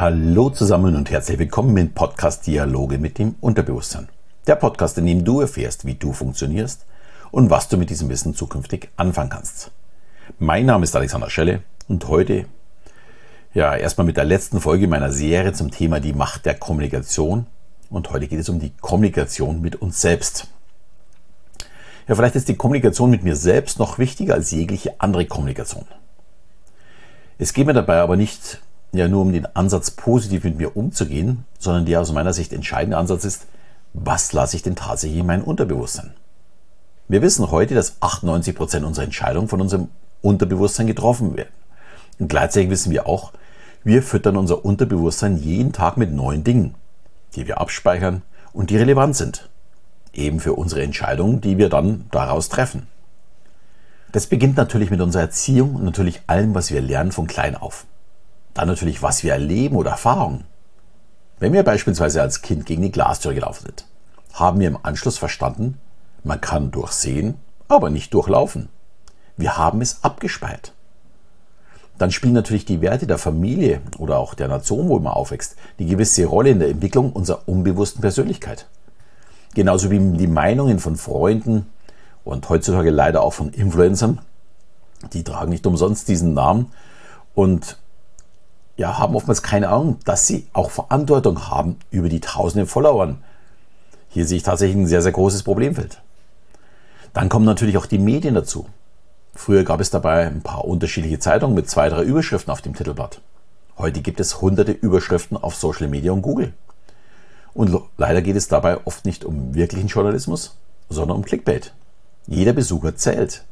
Hallo zusammen und herzlich willkommen im Podcast Dialoge mit dem Unterbewusstsein. Der Podcast, in dem du erfährst, wie du funktionierst und was du mit diesem Wissen zukünftig anfangen kannst. Mein Name ist Alexander Schelle und heute, ja, erstmal mit der letzten Folge meiner Serie zum Thema die Macht der Kommunikation. Und heute geht es um die Kommunikation mit uns selbst. Ja, vielleicht ist die Kommunikation mit mir selbst noch wichtiger als jegliche andere Kommunikation. Es geht mir dabei aber nicht ja nur um den Ansatz, positiv mit mir umzugehen, sondern der aus meiner Sicht entscheidende Ansatz ist, was lasse ich denn tatsächlich in mein Unterbewusstsein? Wir wissen heute, dass 98 Prozent unserer Entscheidungen von unserem Unterbewusstsein getroffen werden. Und gleichzeitig wissen wir auch, wir füttern unser Unterbewusstsein jeden Tag mit neuen Dingen, die wir abspeichern und die relevant sind. Eben für unsere Entscheidungen, die wir dann daraus treffen. Das beginnt natürlich mit unserer Erziehung und natürlich allem, was wir lernen von klein auf. Dann natürlich, was wir erleben oder Erfahrungen. Wenn wir beispielsweise als Kind gegen die Glastür gelaufen sind, haben wir im Anschluss verstanden, man kann durchsehen, aber nicht durchlaufen. Wir haben es abgespeiert. Dann spielen natürlich die Werte der Familie oder auch der Nation, wo man aufwächst, die gewisse Rolle in der Entwicklung unserer unbewussten Persönlichkeit. Genauso wie die Meinungen von Freunden und heutzutage leider auch von Influencern, die tragen nicht umsonst diesen Namen und ja, haben oftmals keine Ahnung, dass sie auch Verantwortung haben über die tausenden Followern. Hier sehe ich tatsächlich ein sehr, sehr großes Problemfeld. Dann kommen natürlich auch die Medien dazu. Früher gab es dabei ein paar unterschiedliche Zeitungen mit zwei, drei Überschriften auf dem Titelblatt. Heute gibt es hunderte Überschriften auf Social Media und Google. Und leider geht es dabei oft nicht um wirklichen Journalismus, sondern um Clickbait. Jeder Besucher zählt,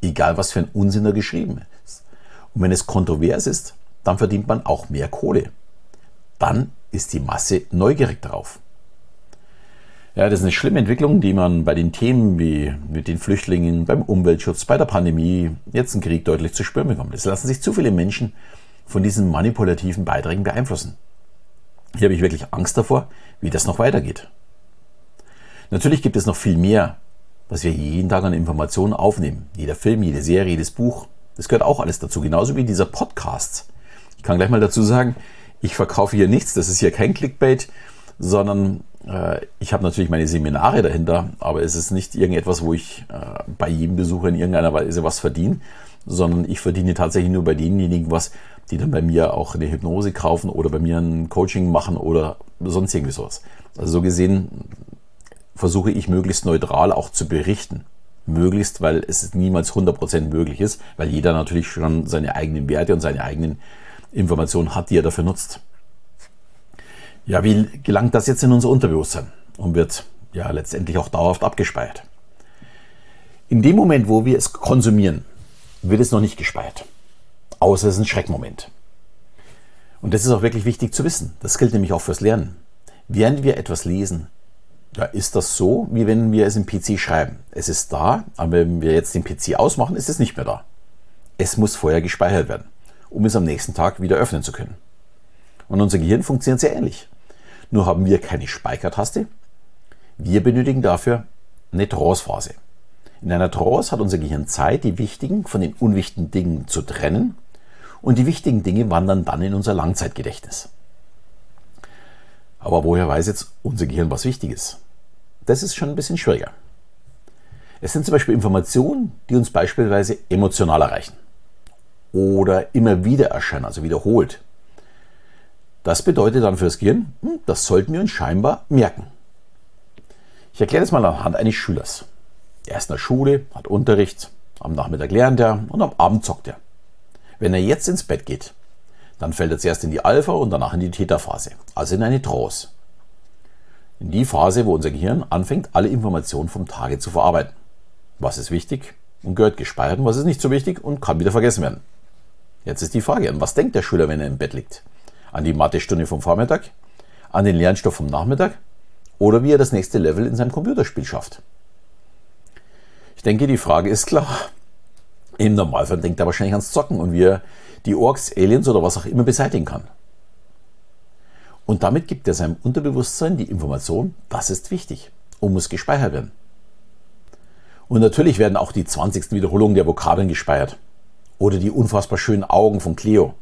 egal was für ein Unsinn da geschrieben ist. Und wenn es kontrovers ist, dann verdient man auch mehr Kohle. Dann ist die Masse neugierig darauf. Ja, das ist eine schlimme Entwicklung, die man bei den Themen wie mit den Flüchtlingen, beim Umweltschutz, bei der Pandemie, jetzt im Krieg deutlich zu spüren bekommt. Es lassen sich zu viele Menschen von diesen manipulativen Beiträgen beeinflussen. Hier habe ich wirklich Angst davor, wie das noch weitergeht. Natürlich gibt es noch viel mehr, was wir jeden Tag an Informationen aufnehmen. Jeder Film, jede Serie, jedes Buch. Das gehört auch alles dazu, genauso wie dieser Podcast. Ich kann gleich mal dazu sagen, ich verkaufe hier nichts, das ist hier kein Clickbait, sondern äh, ich habe natürlich meine Seminare dahinter, aber es ist nicht irgendetwas, wo ich äh, bei jedem Besucher in irgendeiner Weise was verdiene, sondern ich verdiene tatsächlich nur bei denjenigen was, die dann bei mir auch eine Hypnose kaufen oder bei mir ein Coaching machen oder sonst irgendwie sowas. Also so gesehen versuche ich möglichst neutral auch zu berichten. Möglichst, weil es niemals 100% möglich ist, weil jeder natürlich schon seine eigenen Werte und seine eigenen Informationen hat, die er dafür nutzt. Ja, wie gelangt das jetzt in unser Unterbewusstsein und wird ja letztendlich auch dauerhaft abgespeichert? In dem Moment, wo wir es konsumieren, wird es noch nicht gespeichert. Außer es ist ein Schreckmoment. Und das ist auch wirklich wichtig zu wissen. Das gilt nämlich auch fürs Lernen. Während wir etwas lesen, ja, ist das so, wie wenn wir es im PC schreiben. Es ist da, aber wenn wir jetzt den PC ausmachen, ist es nicht mehr da. Es muss vorher gespeichert werden um es am nächsten Tag wieder öffnen zu können. Und unser Gehirn funktioniert sehr ähnlich. Nur haben wir keine Speichertaste. Wir benötigen dafür eine Trance-Phase. In einer Trance hat unser Gehirn Zeit, die wichtigen von den unwichtigen Dingen zu trennen und die wichtigen Dinge wandern dann in unser Langzeitgedächtnis. Aber woher weiß jetzt unser Gehirn, was wichtig ist? Das ist schon ein bisschen schwieriger. Es sind zum Beispiel Informationen, die uns beispielsweise emotional erreichen oder immer wieder erscheinen, also wiederholt. Das bedeutet dann für das Gehirn, hm, das sollten wir uns scheinbar merken. Ich erkläre das mal anhand eines Schülers. Er ist in der Schule, hat Unterricht, am Nachmittag lernt er und am Abend zockt er. Wenn er jetzt ins Bett geht, dann fällt er zuerst in die Alpha- und danach in die Theta-Phase, also in eine Trance. In die Phase, wo unser Gehirn anfängt, alle Informationen vom Tage zu verarbeiten. Was ist wichtig und gehört gespeichert und was ist nicht so wichtig und kann wieder vergessen werden. Jetzt ist die Frage, an was denkt der Schüler, wenn er im Bett liegt? An die Mathestunde vom Vormittag? An den Lernstoff vom Nachmittag? Oder wie er das nächste Level in seinem Computerspiel schafft? Ich denke, die Frage ist klar. Im Normalfall denkt er wahrscheinlich ans Zocken und wie er die Orks, Aliens oder was auch immer beseitigen kann. Und damit gibt er seinem Unterbewusstsein die Information, das ist wichtig und muss gespeichert werden. Und natürlich werden auch die 20. Wiederholungen der Vokabeln gespeichert. Oder die unfassbar schönen Augen von Cleo.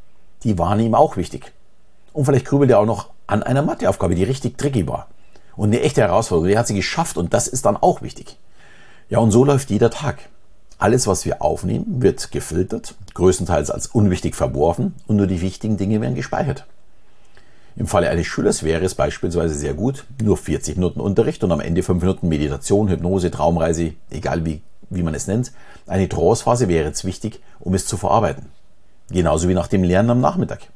Die waren ihm auch wichtig. Und vielleicht grübelt er auch noch an einer Matheaufgabe, die richtig tricky war. Und eine echte Herausforderung, die hat sie geschafft und das ist dann auch wichtig. Ja, und so läuft jeder Tag. Alles, was wir aufnehmen, wird gefiltert, größtenteils als unwichtig verworfen und nur die wichtigen Dinge werden gespeichert. Im Falle eines Schülers wäre es beispielsweise sehr gut, nur 40 Minuten Unterricht und am Ende 5 Minuten Meditation, Hypnose, Traumreise, egal wie, wie man es nennt. Eine Trance-Phase wäre jetzt wichtig, um es zu verarbeiten. Genauso wie nach dem Lernen am Nachmittag.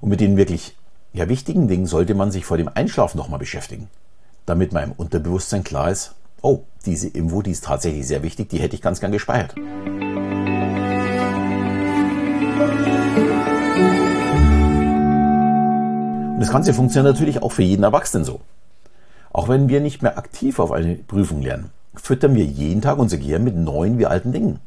Und mit den wirklich ja, wichtigen Dingen sollte man sich vor dem Einschlafen nochmal beschäftigen, damit man im Unterbewusstsein klar ist, oh, diese Info, die ist tatsächlich sehr wichtig, die hätte ich ganz gern gespeichert. Und das Ganze funktioniert natürlich auch für jeden Erwachsenen so. Auch wenn wir nicht mehr aktiv auf eine Prüfung lernen, füttern wir jeden Tag unser Gehirn mit neuen wie alten Dingen.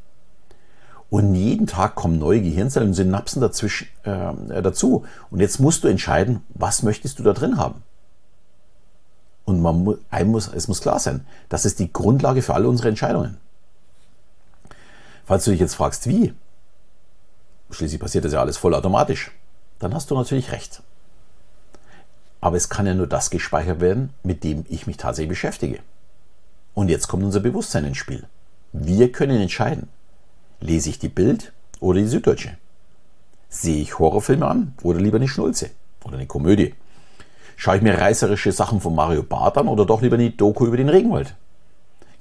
Und jeden Tag kommen neue Gehirnzellen und Synapsen dazwischen, äh, dazu. Und jetzt musst du entscheiden, was möchtest du da drin haben. Und man muss, es muss klar sein, das ist die Grundlage für alle unsere Entscheidungen. Falls du dich jetzt fragst, wie, schließlich passiert das ja alles vollautomatisch, dann hast du natürlich recht. Aber es kann ja nur das gespeichert werden, mit dem ich mich tatsächlich beschäftige. Und jetzt kommt unser Bewusstsein ins Spiel. Wir können entscheiden, lese ich die Bild oder die Süddeutsche? Sehe ich Horrorfilme an oder lieber eine Schnulze oder eine Komödie? Schaue ich mir reißerische Sachen von Mario Barth an oder doch lieber eine Doku über den Regenwald?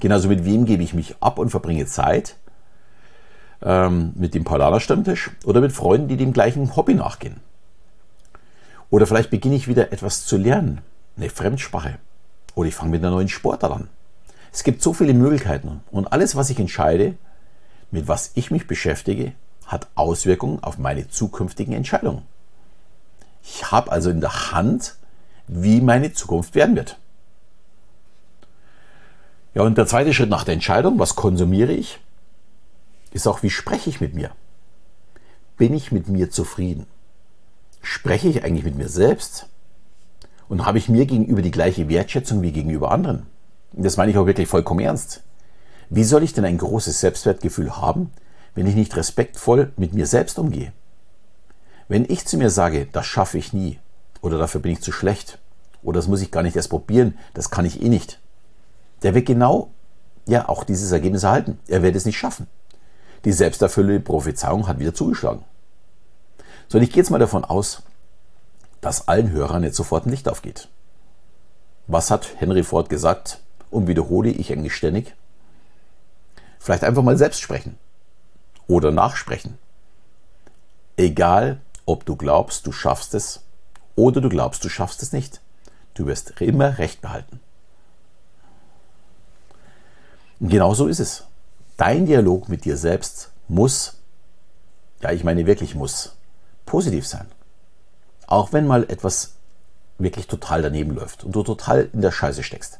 Genauso mit wem gebe ich mich ab und verbringe Zeit? Ähm, mit dem Paulaner Stammtisch oder mit Freunden, die dem gleichen Hobby nachgehen? Oder vielleicht beginne ich wieder etwas zu lernen, eine Fremdsprache. Oder ich fange mit einer neuen Sportart an. Es gibt so viele Möglichkeiten und alles, was ich entscheide, mit was ich mich beschäftige, hat Auswirkungen auf meine zukünftigen Entscheidungen. Ich habe also in der Hand, wie meine Zukunft werden wird. Ja, und der zweite Schritt nach der Entscheidung, was konsumiere ich, ist auch, wie spreche ich mit mir? Bin ich mit mir zufrieden? Spreche ich eigentlich mit mir selbst? Und habe ich mir gegenüber die gleiche Wertschätzung wie gegenüber anderen? Das meine ich auch wirklich vollkommen ernst. Wie soll ich denn ein großes Selbstwertgefühl haben, wenn ich nicht respektvoll mit mir selbst umgehe? Wenn ich zu mir sage, das schaffe ich nie, oder dafür bin ich zu schlecht, oder das muss ich gar nicht erst probieren, das kann ich eh nicht. Der wird genau, ja, auch dieses Ergebnis erhalten. Er wird es nicht schaffen. Die selbsterfüllende Prophezeiung hat wieder zugeschlagen. So, und ich gehe jetzt mal davon aus, dass allen Hörern jetzt sofort ein Licht aufgeht. Was hat Henry Ford gesagt? Und wiederhole ich eigentlich ständig? Vielleicht einfach mal selbst sprechen oder nachsprechen. Egal, ob du glaubst, du schaffst es oder du glaubst, du schaffst es nicht. Du wirst immer Recht behalten. Und genau so ist es. Dein Dialog mit dir selbst muss, ja, ich meine wirklich muss, positiv sein. Auch wenn mal etwas wirklich total daneben läuft und du total in der Scheiße steckst.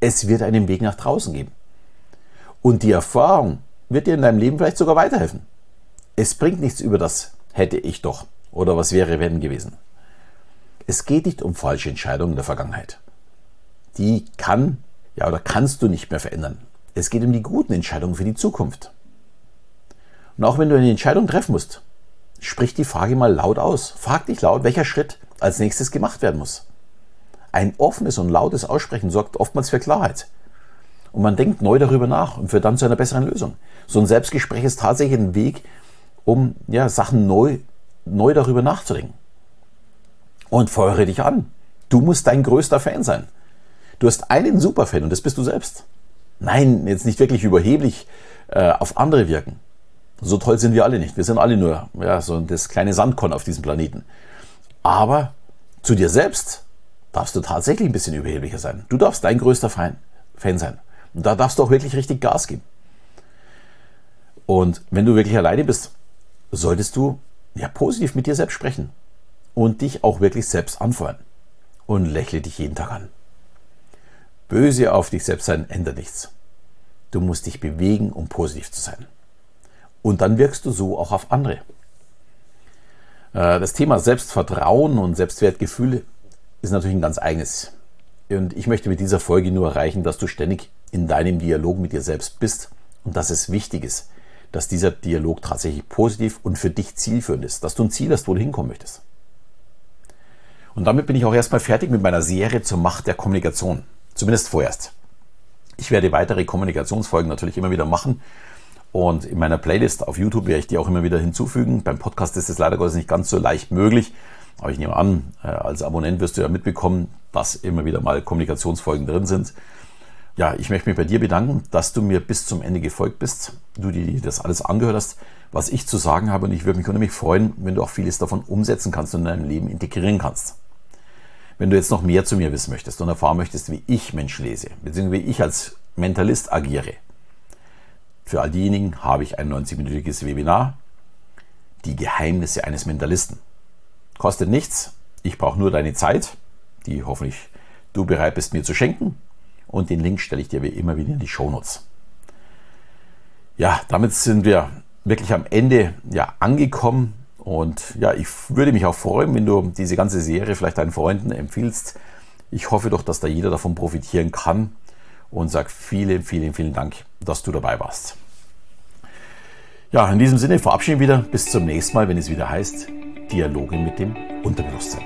Es wird einen Weg nach draußen geben. Und die Erfahrung wird dir in deinem Leben vielleicht sogar weiterhelfen. Es bringt nichts über das hätte ich doch oder was wäre wenn gewesen. Es geht nicht um falsche Entscheidungen der Vergangenheit. Die kann, ja, oder kannst du nicht mehr verändern. Es geht um die guten Entscheidungen für die Zukunft. Und auch wenn du eine Entscheidung treffen musst, sprich die Frage mal laut aus. Frag dich laut, welcher Schritt als nächstes gemacht werden muss. Ein offenes und lautes Aussprechen sorgt oftmals für Klarheit. Und man denkt neu darüber nach und führt dann zu einer besseren Lösung. So ein Selbstgespräch ist tatsächlich ein Weg, um ja, Sachen neu, neu darüber nachzudenken und feuere dich an. Du musst dein größter Fan sein. Du hast einen Superfan und das bist du selbst. Nein, jetzt nicht wirklich überheblich äh, auf andere wirken. So toll sind wir alle nicht. Wir sind alle nur ja, so das kleine Sandkorn auf diesem Planeten. Aber zu dir selbst darfst du tatsächlich ein bisschen überheblicher sein. Du darfst dein größter Fan, sein. Und da darfst du auch wirklich richtig Gas geben. Und wenn du wirklich alleine bist, solltest du ja positiv mit dir selbst sprechen und dich auch wirklich selbst anfeuern und lächle dich jeden Tag an. Böse auf dich selbst sein ändert nichts. Du musst dich bewegen, um positiv zu sein. Und dann wirkst du so auch auf andere. Äh, das Thema Selbstvertrauen und Selbstwertgefühl ist natürlich ein ganz eigenes. Und ich möchte mit dieser Folge nur erreichen, dass du ständig in deinem Dialog mit dir selbst bist und dass es wichtig ist, dass dieser Dialog tatsächlich positiv und für dich zielführend ist, dass du ein Ziel hast, wo du hinkommen möchtest. Und damit bin ich auch erstmal fertig mit meiner Serie zur Macht der Kommunikation. Zumindest vorerst. Ich werde weitere Kommunikationsfolgen natürlich immer wieder machen. Und in meiner Playlist auf YouTube werde ich die auch immer wieder hinzufügen. Beim Podcast ist es leider Gottes nicht ganz so leicht möglich. Aber ich nehme an, äh, als Abonnent wirst du ja mitbekommen, dass immer wieder mal Kommunikationsfolgen drin sind. Ja, ich möchte mich bei dir bedanken, dass du mir bis zum Ende gefolgt bist, du dir das alles angehört hast, was ich zu sagen habe. Und ich würde mich unheimlich freuen, wenn du auch vieles davon umsetzen kannst und in deinem Leben integrieren kannst. Wenn du jetzt noch mehr zu mir wissen möchtest und erfahren möchtest, wie ich Menschen lese, beziehungsweise wie ich als Mentalist agiere, für all diejenigen habe ich ein 90-minütiges Webinar, die Geheimnisse eines Mentalisten. Kostet nichts, ich brauche nur deine Zeit, die hoffentlich du bereit bist mir zu schenken und den Link stelle ich dir wie immer wieder in die Shownotes. Ja, damit sind wir wirklich am Ende ja, angekommen und ja, ich würde mich auch freuen, wenn du diese ganze Serie vielleicht deinen Freunden empfiehlst. Ich hoffe doch, dass da jeder davon profitieren kann und sage vielen, vielen, vielen Dank, dass du dabei warst. Ja, in diesem Sinne verabschiede ich wieder. Bis zum nächsten Mal, wenn es wieder heißt Dialoge mit dem Unterbewusstsein.